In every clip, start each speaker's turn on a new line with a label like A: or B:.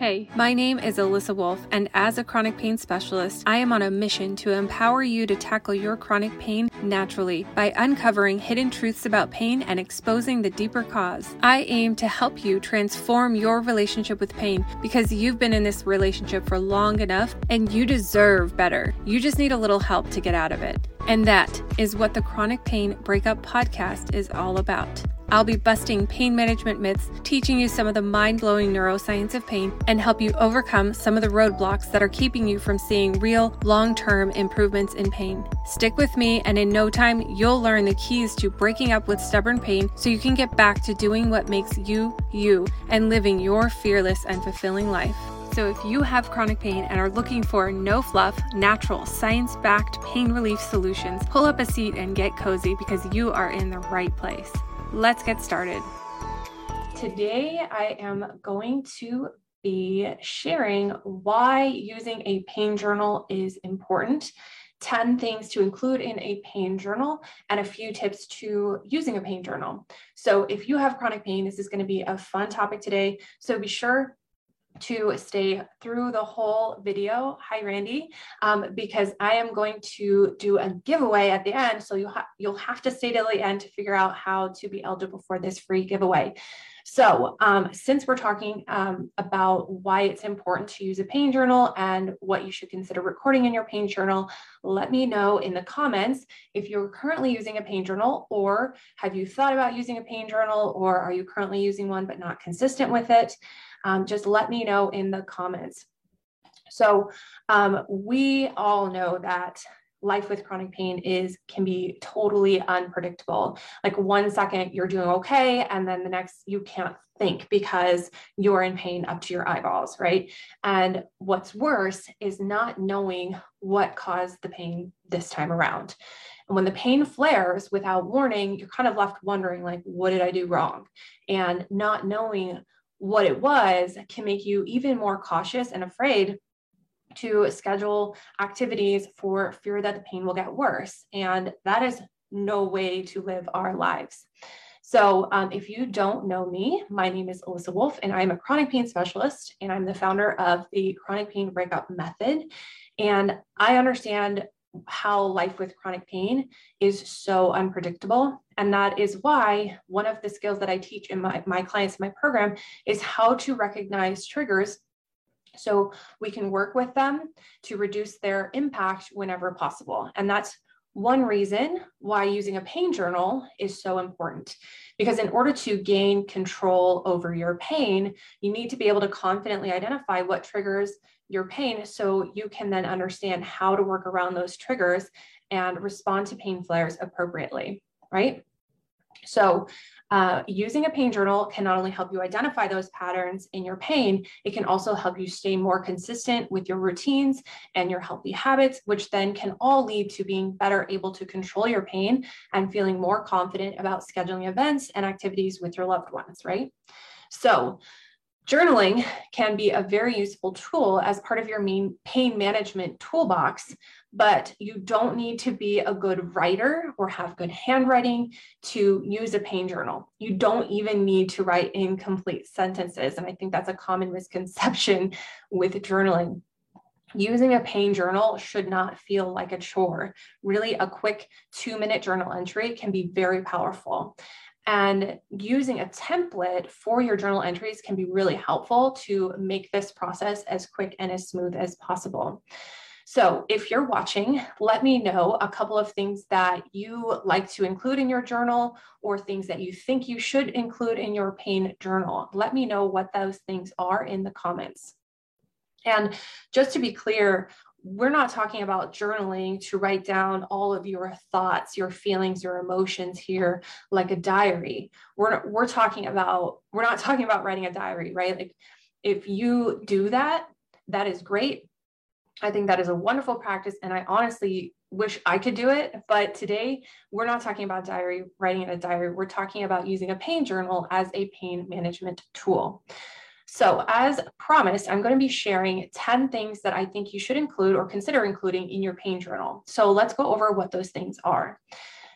A: Hey, my name is Alissa Wolfe, and as a chronic pain specialist, I am on a mission to empower you to tackle your chronic pain naturally by uncovering hidden truths about pain and exposing the deeper cause. I aim to help you transform your relationship with pain because you've been in this relationship for long enough and you deserve better. You just need a little help to get out of it. And that is what the Chronic Pain Breakup Podcast is all about. I'll be busting pain management myths, teaching you some of the mind blowing neuroscience of pain, and help you overcome some of the roadblocks that are keeping you from seeing real, long term improvements in pain. Stick with me, and in no time, you'll learn the keys to breaking up with stubborn pain so you can get back to doing what makes you, you, and living your fearless and fulfilling life. So, if you have chronic pain and are looking for no fluff, natural, science backed pain relief solutions, pull up a seat and get cozy because you are in the right place. Let's get started. Today, I am going to be sharing why using a pain journal is important. 10 things to include in a pain journal and a few tips to using a pain journal. So, if you have chronic pain, this is going to be a fun topic today. So, be sure to stay through the whole video. Hi, Randy, um, because I am going to do a giveaway at the end. So you'll, ha- you'll have to stay till the end to figure out how to be eligible for this free giveaway. So um, since we're talking um, about why it's important to use a pain journal and what you should consider recording in your pain journal, let me know in the comments if you're currently using a pain journal or have you thought about using a pain journal or are you currently using one but not consistent with it um, just let me know in the comments. So um, we all know that life with chronic pain is can be totally unpredictable. Like one second you're doing okay and then the next you can't think because you're in pain up to your eyeballs right? And what's worse is not knowing what caused the pain this time around. And when the pain flares without warning you're kind of left wondering like what did i do wrong? And not knowing what it was can make you even more cautious and afraid to schedule activities for fear that the pain will get worse. And that is no way to live our lives. So, um, if you don't know me, my name is Alissa Wolfe, and I'm a chronic pain specialist, and I'm the founder of the Chronic Pain Breakup Method. And I understand how life with chronic pain is so unpredictable. And that is why one of the skills that I teach in my, my clients my program is how to recognize triggers so we can work with them to reduce their impact whenever possible. And that's one reason why using a pain journal is so important. Because in order to gain control over your pain, you need to be able to confidently identify what triggers your pain so you can then understand how to work around those triggers and respond to pain flares appropriately, right? So, uh, using a pain journal can not only help you identify those patterns in your pain, it can also help you stay more consistent with your routines and your healthy habits, which then can all lead to being better able to control your pain and feeling more confident about scheduling events and activities with your loved ones, right? So, Journaling can be a very useful tool as part of your pain management toolbox, but you don't need to be a good writer or have good handwriting to use a pain journal. You don't even need to write incomplete sentences. And I think that's a common misconception with journaling. Using a pain journal should not feel like a chore. Really, a quick two minute journal entry can be very powerful. And using a template for your journal entries can be really helpful to make this process as quick and as smooth as possible. So, if you're watching, let me know a couple of things that you like to include in your journal or things that you think you should include in your pain journal. Let me know what those things are in the comments. And just to be clear, we're not talking about journaling to write down all of your thoughts, your feelings, your emotions here like a diary. We're we're talking about we're not talking about writing a diary, right? Like if you do that, that is great. I think that is a wonderful practice and I honestly wish I could do it, but today we're not talking about diary writing in a diary. We're talking about using a pain journal as a pain management tool. So, as promised, I'm going to be sharing 10 things that I think you should include or consider including in your pain journal. So, let's go over what those things are.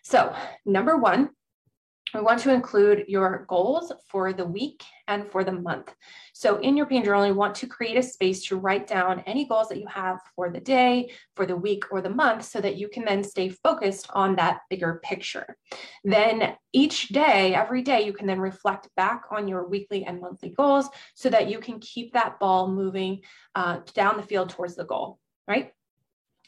A: So, number one, we want to include your goals for the week and for the month. So in your pain journal, you want to create a space to write down any goals that you have for the day, for the week, or the month so that you can then stay focused on that bigger picture. Then each day, every day, you can then reflect back on your weekly and monthly goals so that you can keep that ball moving uh, down the field towards the goal, right?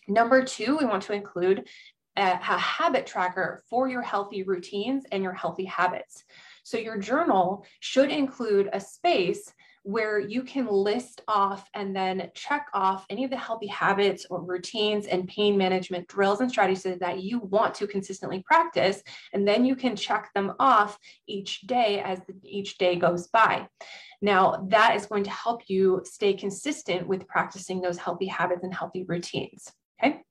A: Number two, we want to include a, habit tracker for your healthy routines and your healthy habits. So your journal should include a space where you can list off and then check off any of the healthy habits or routines and pain management drills and strategies that you want to consistently practice. And then you can check them off each day as each day goes by. Now, that is going to help you stay consistent with practicing those healthy habits and healthy routines. Okay.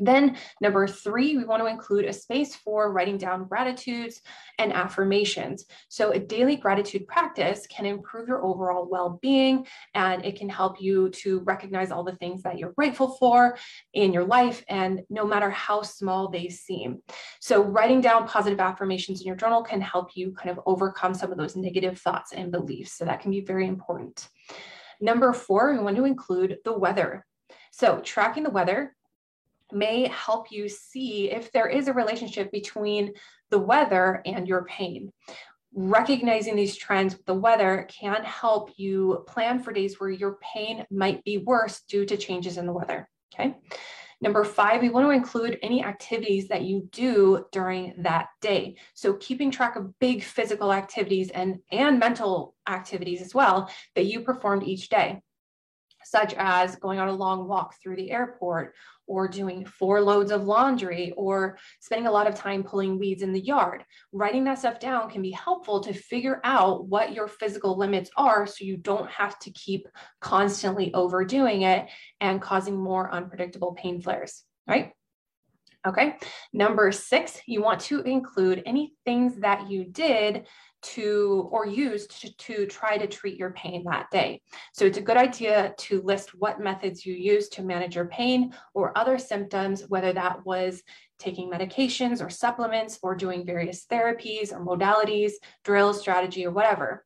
A: Then, number three, we want to include a space for writing down gratitudes and affirmations. So, a daily gratitude practice can improve your overall well being and it can help you to recognize all the things that you're grateful for in your life, and no matter how small they seem. So, writing down positive affirmations in your journal can help you kind of overcome some of those negative thoughts and beliefs. So, that can be very important. Number four, we want to include the weather. So, tracking the weather may help you see if there is a relationship between the weather and your pain. Recognizing these trends with the weather can help you plan for days where your pain might be worse due to changes in the weather. Okay. Number five, we want to include any activities that you do during that day. So keeping track of big physical activities and, and mental activities as well that you performed each day such as going on a long walk through the airport or doing four loads of laundry or spending a lot of time pulling weeds in the yard. Writing that stuff down can be helpful to figure out what your physical limits are so you don't have to keep constantly overdoing it and causing more unpredictable pain flares, right? Okay. Number six, you want to include any things that you did to or used to, to try to treat your pain that day. So it's a good idea to list what methods you use to manage your pain or other symptoms, whether that was taking medications or supplements or doing various therapies or modalities, drills, strategy, or whatever.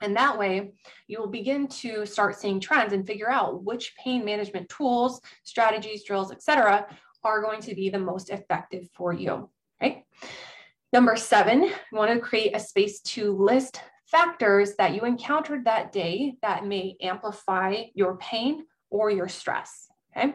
A: And that way, you will begin to start seeing trends and figure out which pain management tools, strategies, drills, etc., are going to be the most effective for you. Right? Number seven, you want to create a space to list factors that you encountered that day that may amplify your pain or your stress. Okay.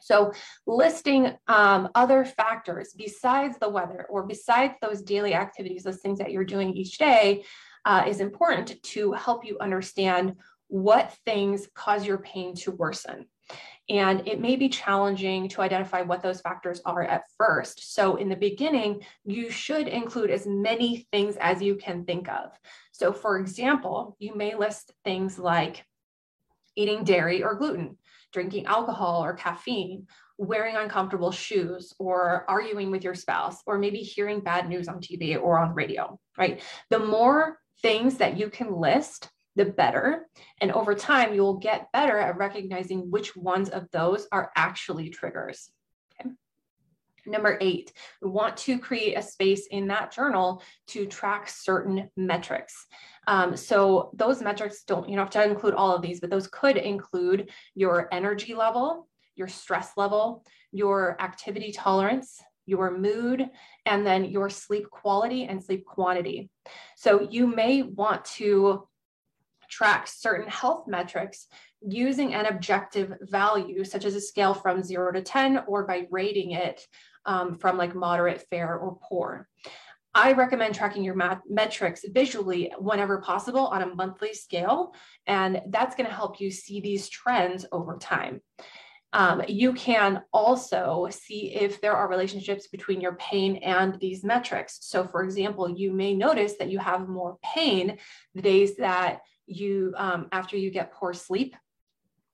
A: So, listing um, other factors besides the weather or besides those daily activities, those things that you're doing each day, uh, is important to help you understand what things cause your pain to worsen. And it may be challenging to identify what those factors are at first. So, in the beginning, you should include as many things as you can think of. So, for example, you may list things like eating dairy or gluten, drinking alcohol or caffeine, wearing uncomfortable shoes, or arguing with your spouse, or maybe hearing bad news on TV or on radio, right? The more things that you can list, the better. And over time, you'll get better at recognizing which ones of those are actually triggers. Number eight, we want to create a space in that journal to track certain metrics. Um, so those metrics don't, you don't have to include all of these, but those could include your energy level, your stress level, your activity tolerance, your mood, and then your sleep quality and sleep quantity. So you may want to track certain health metrics using an objective value, such as a scale from zero to 10, or by rating it um, from like moderate, fair, or poor. I recommend tracking your metrics visually whenever possible on a monthly scale, and that's going to help you see these trends over time. Um, you can also see if there are relationships between your pain and these metrics. So, for example, you may notice that you have more pain the days that you um, after you get poor sleep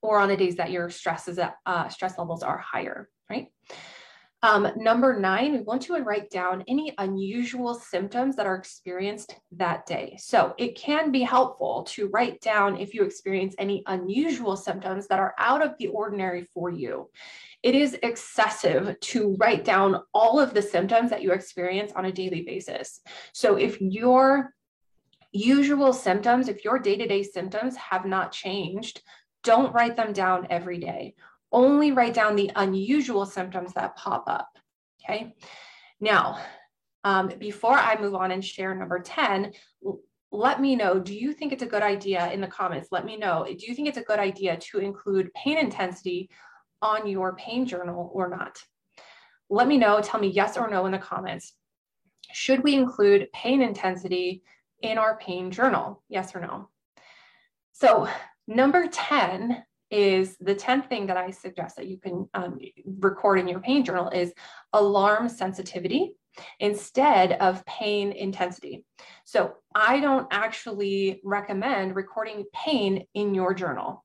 A: or on the days that your stress is at, uh, stress levels are higher, right? Um, number nine, we want you to write down any unusual symptoms that are experienced that day. So it can be helpful to write down if you experience any unusual symptoms that are out of the ordinary for you. It is excessive to write down all of the symptoms that you experience on a daily basis. So if your usual symptoms, if your day to day symptoms have not changed, don't write them down every day only write down the unusual symptoms that pop up. Okay. Now, um, before I move on and share number 10, let me know do you think it's a good idea in the comments? Let me know. Do you think it's a good idea to include pain intensity on your pain journal or not? Let me know. Tell me yes or no in the comments. Should we include pain intensity in our pain journal? Yes or no? So, number 10 is the 10th thing that I suggest that you can um, record in your pain journal is alarm sensitivity instead of pain intensity. So I don't actually recommend recording pain in your journal.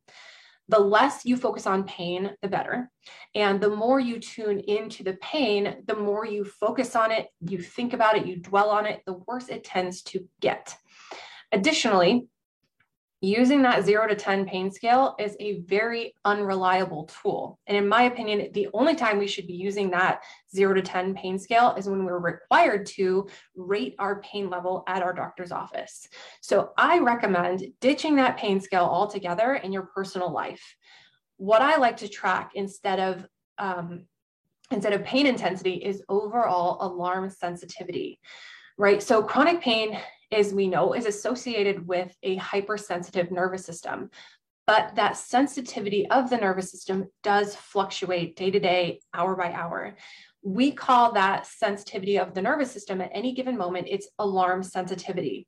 A: The less you focus on pain, the better. And the more you tune into the pain, the more you focus on it, you think about it, you dwell on it, the worse it tends to get. Additionally, using that zero to 10 pain scale is a very unreliable tool. And in my opinion, the only time we should be using that zero to 10 pain scale is when we're required to rate our pain level at our doctor's office. So I recommend ditching that pain scale altogether in your personal life. What I like to track instead of um, instead of pain intensity is overall alarm sensitivity right? So chronic pain as we know, is associated with a hypersensitive nervous system. But that sensitivity of the nervous system does fluctuate day to day, hour by hour. We call that sensitivity of the nervous system at any given moment, it's alarm sensitivity.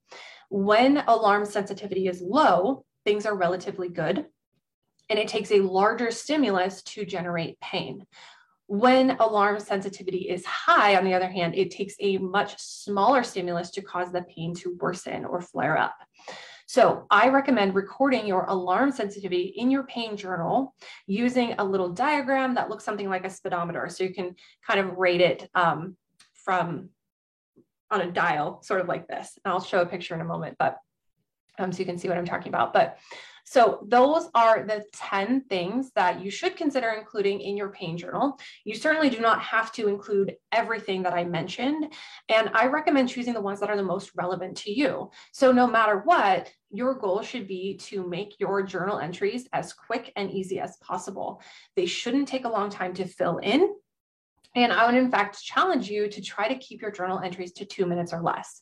A: When alarm sensitivity is low, things are relatively good. And it takes a larger stimulus to generate pain. When alarm sensitivity is high, on the other hand, it takes a much smaller stimulus to cause the pain to worsen or flare up. So I recommend recording your alarm sensitivity in your pain journal using a little diagram that looks something like a speedometer. So you can kind of rate it um, from on a dial, sort of like this. And I'll show a picture in a moment, but um, so you can see what I'm talking about. But so those are the 10 things that you should consider including in your pain journal. You certainly do not have to include everything that I mentioned. And I recommend choosing the ones that are the most relevant to you. So no matter what, your goal should be to make your journal entries as quick and easy as possible. They shouldn't take a long time to fill in. And I would, in fact, challenge you to try to keep your journal entries to two minutes or less.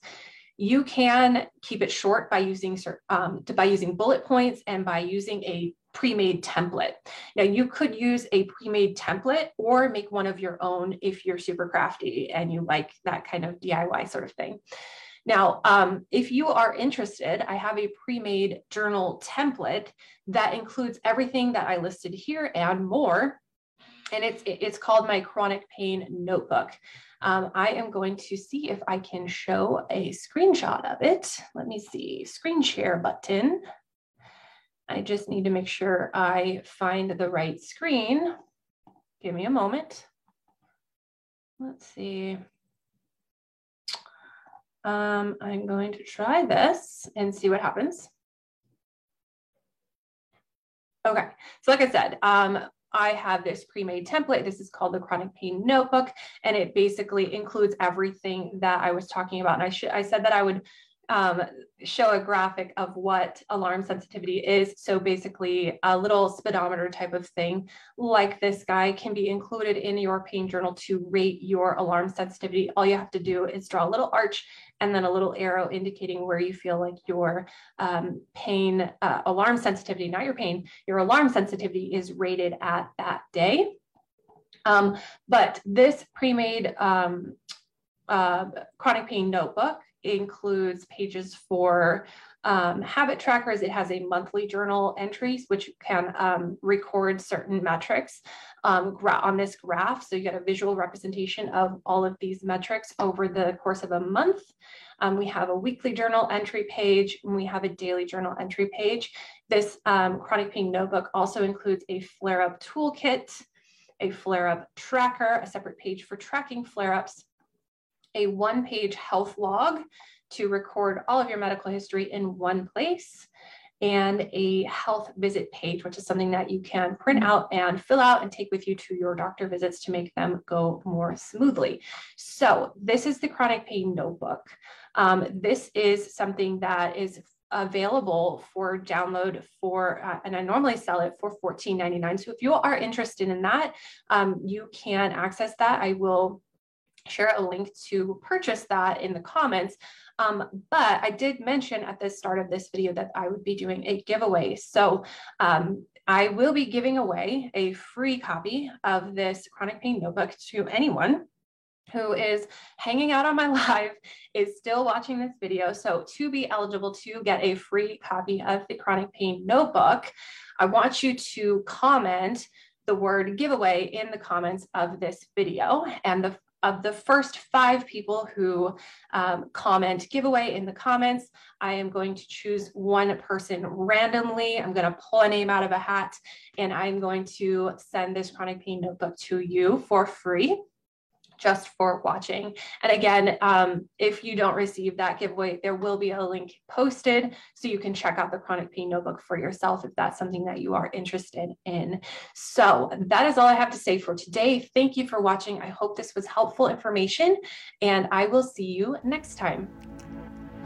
A: You can keep it short by using um, by using bullet points and by using a pre-made template. Now you could use a pre-made template or make one of your own if you're super crafty and you like that kind of DIY sort of thing. Now, um, if you are interested, I have a pre-made journal template that includes everything that I listed here and more. And it's, it's called my chronic pain notebook. Um, I am going to see if I can show a screenshot of it. Let me see, screen share button. I just need to make sure I find the right screen. Give me a moment. Let's see. Um, I'm going to try this and see what happens. Okay, so like I said, um, I have this pre-made template. This is called the chronic pain notebook, and it basically includes everything that I was talking about. And I should I said that I would um, show a graphic of what alarm sensitivity is. So basically a little speedometer type of thing like this guy can be included in your pain journal to rate your alarm sensitivity. All you have to do is draw a little arch and then a little arrow indicating where you feel like your um, pain uh, alarm sensitivity, not your pain, your alarm sensitivity is rated at that day. Um, but this pre-made um, uh, chronic pain notebook includes pages for um, habit trackers. It has a monthly journal entries, which can um, record certain metrics um, on this graph. So you get a visual representation of all of these metrics over the course of a month. Um, we have a weekly journal entry page, and we have a daily journal entry page. This um, chronic pain notebook also includes a flare-up toolkit, a flare up tracker, a separate page for tracking flare ups, a one page health log to record all of your medical history in one place, and a health visit page, which is something that you can print out and fill out and take with you to your doctor visits to make them go more smoothly. So, this is the chronic pain notebook. Um, this is something that is available for download for uh, and i normally sell it for $14.99 so if you are interested in that um, you can access that i will share a link to purchase that in the comments um, but I did mention at the start of this video that I would be doing a giveaway. So um, I will be giving away a free copy of this chronic pain notebook to anyone who is hanging out on my live is still watching this video. So to be eligible to get a free copy of the chronic pain notebook, I want you to comment the word giveaway in the comments of this video. And the of the first five people who um, comment giveaway in the comments, I am going to choose one person randomly. I'm going to pull a name out of a hat and I'm going to send this chronic pain notebook to you for free just for watching. And again, um, if you don't receive that giveaway, there will be a link posted so you can check out the chronic pain notebook for yourself if that's something that you are interested in. So that is all I have to say for today. Thank you for watching. I hope this was helpful information and I will see you next time.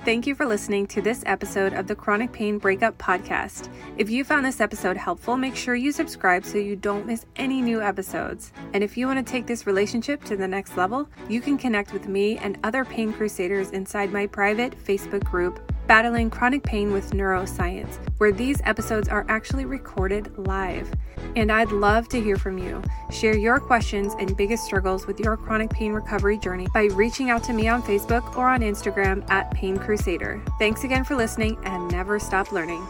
B: Thank you for listening to this episode of the Chronic Pain Breakup Podcast. If you found this episode helpful, make sure you subscribe so you don't miss any new episodes. And if you want to take this relationship to the next level, you can connect with me and other pain crusaders inside my private Facebook group, Battling Chronic Pain with Neuroscience, where these episodes are actually recorded live. And I'd love to hear from you. Share your questions and biggest struggles with your chronic pain recovery journey by reaching out to me on Facebook or on Instagram at Pain Crusader. Thanks again for listening and never stop learning.